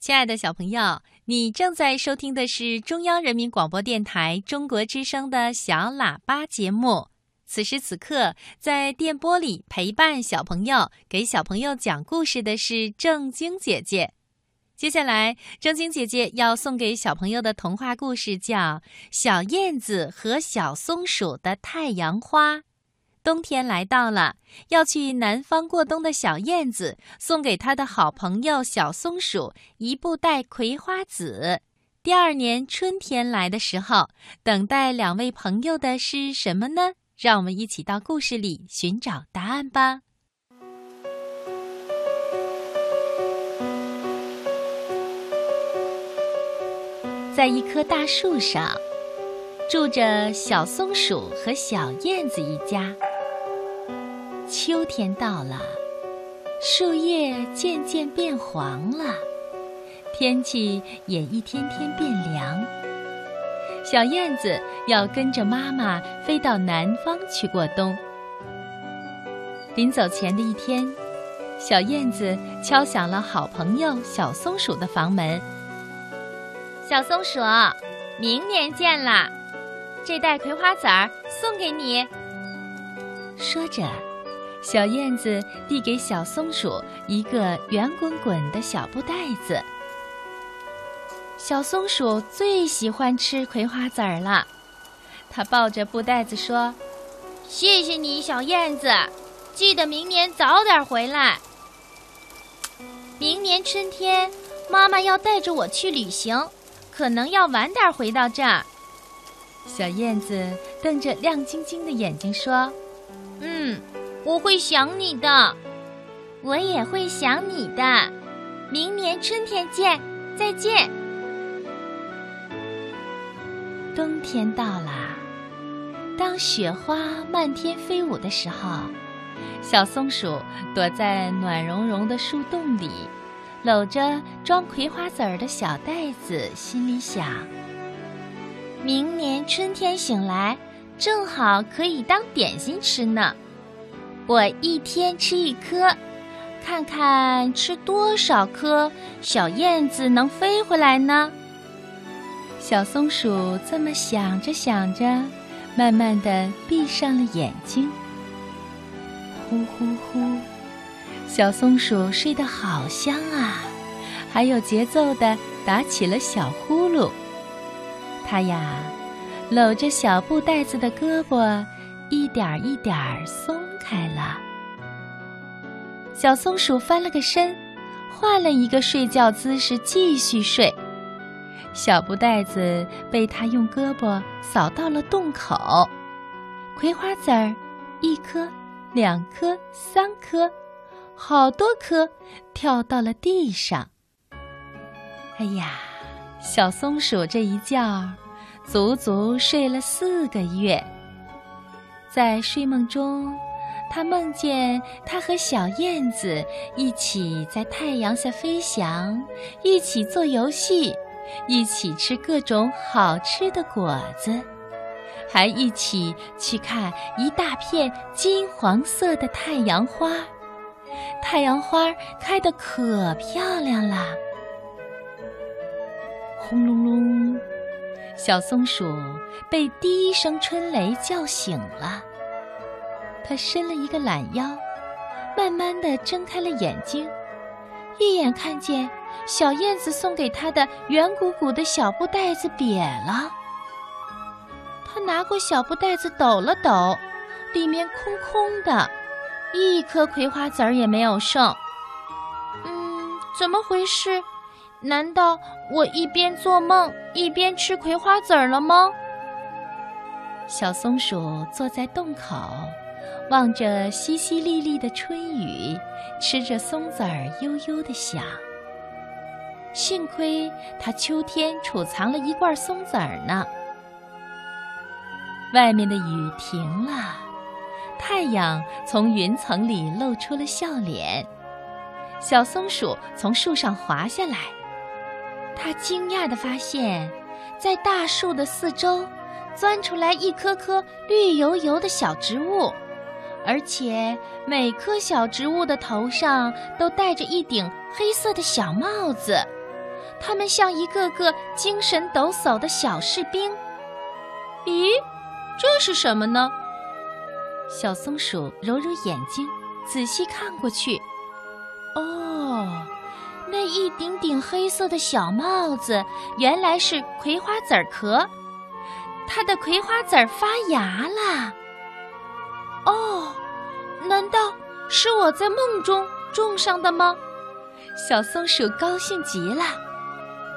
亲爱的小朋友，你正在收听的是中央人民广播电台中国之声的小喇叭节目。此时此刻，在电波里陪伴小朋友、给小朋友讲故事的是正晶姐姐。接下来，正晶姐姐要送给小朋友的童话故事叫《小燕子和小松鼠的太阳花》。冬天来到了，要去南方过冬的小燕子送给她的好朋友小松鼠一布袋葵花籽。第二年春天来的时候，等待两位朋友的是什么呢？让我们一起到故事里寻找答案吧。在一棵大树上，住着小松鼠和小燕子一家。秋天到了，树叶渐渐变黄了，天气也一天天变凉。小燕子要跟着妈妈飞到南方去过冬。临走前的一天，小燕子敲响了好朋友小松鼠的房门。小松鼠，明年见啦！这袋葵花籽儿送给你。说着。小燕子递给小松鼠一个圆滚滚的小布袋子。小松鼠最喜欢吃葵花籽儿了，它抱着布袋子说：“谢谢你，小燕子，记得明年早点回来。明年春天，妈妈要带着我去旅行，可能要晚点回到这儿。”小燕子瞪着亮晶晶的眼睛说：“嗯。”我会想你的，我也会想你的。明年春天见，再见。冬天到了，当雪花漫天飞舞的时候，小松鼠躲在暖融融的树洞里，搂着装葵花籽儿的小袋子，心里想：明年春天醒来，正好可以当点心吃呢。我一天吃一颗，看看吃多少颗，小燕子能飞回来呢？小松鼠这么想着想着，慢慢的闭上了眼睛。呼呼呼，小松鼠睡得好香啊，还有节奏的打起了小呼噜。它呀，搂着小布袋子的胳膊，一点一点松。开了，小松鼠翻了个身，换了一个睡觉姿势继续睡。小布袋子被它用胳膊扫到了洞口，葵花籽儿一颗、两颗、三颗，好多颗跳到了地上。哎呀，小松鼠这一觉，足足睡了四个月，在睡梦中。他梦见他和小燕子一起在太阳下飞翔，一起做游戏，一起吃各种好吃的果子，还一起去看一大片金黄色的太阳花。太阳花开得可漂亮了。轰隆隆，小松鼠被第一声春雷叫醒了。它伸了一个懒腰，慢慢的睁开了眼睛，一眼看见小燕子送给他的圆鼓鼓的小布袋子瘪了。他拿过小布袋子抖了抖，里面空空的，一颗葵花籽儿也没有剩。嗯，怎么回事？难道我一边做梦一边吃葵花籽儿了吗？小松鼠坐在洞口。望着淅淅沥沥的春雨，吃着松子儿，悠悠的想。幸亏它秋天储藏了一罐松子儿呢。外面的雨停了，太阳从云层里露出了笑脸。小松鼠从树上滑下来，他惊讶地发现，在大树的四周，钻出来一颗颗绿油油的小植物。而且每棵小植物的头上都戴着一顶黑色的小帽子，他们像一个个精神抖擞的小士兵。咦，这是什么呢？小松鼠揉揉眼睛，仔细看过去。那一顶顶黑色的小帽子，原来是葵花籽壳。它的葵花籽发芽了。哦，难道是我在梦中种上的吗？小松鼠高兴极了，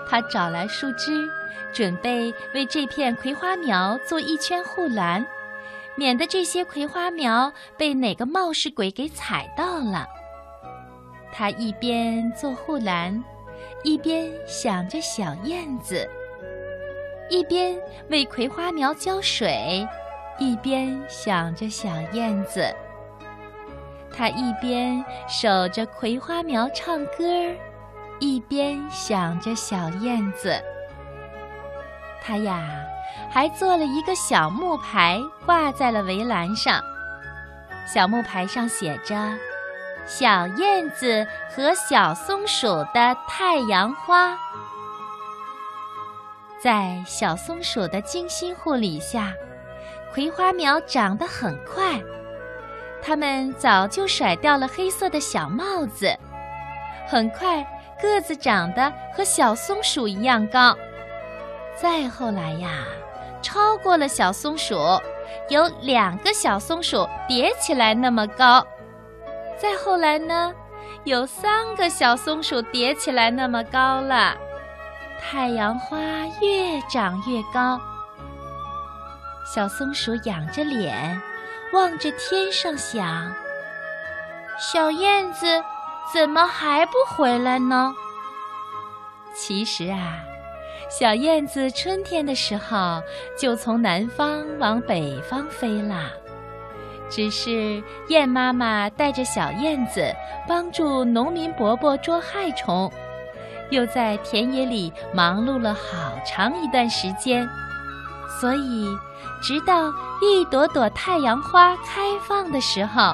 它找来树枝，准备为这片葵花苗做一圈护栏，免得这些葵花苗被哪个冒失鬼给踩到了。它一边做护栏，一边想着小燕子，一边为葵花苗浇水，一边想着小燕子。他一边守着葵花苗唱歌，一边想着小燕子。他呀，还做了一个小木牌，挂在了围栏上。小木牌上写着：“小燕子和小松鼠的太阳花。”在小松鼠的精心护理下，葵花苗长得很快。它们早就甩掉了黑色的小帽子，很快个子长得和小松鼠一样高。再后来呀，超过了小松鼠，有两个小松鼠叠起来那么高。再后来呢，有三个小松鼠叠起来那么高了。太阳花越长越高，小松鼠仰着脸。望着天上想：小燕子怎么还不回来呢？其实啊，小燕子春天的时候就从南方往北方飞了，只是燕妈妈带着小燕子帮助农民伯伯捉害虫，又在田野里忙碌了好长一段时间，所以。直到一朵朵太阳花开放的时候，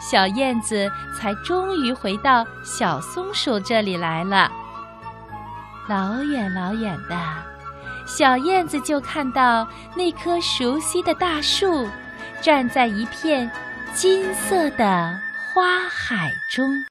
小燕子才终于回到小松鼠这里来了。老远老远的，小燕子就看到那棵熟悉的大树，站在一片金色的花海中。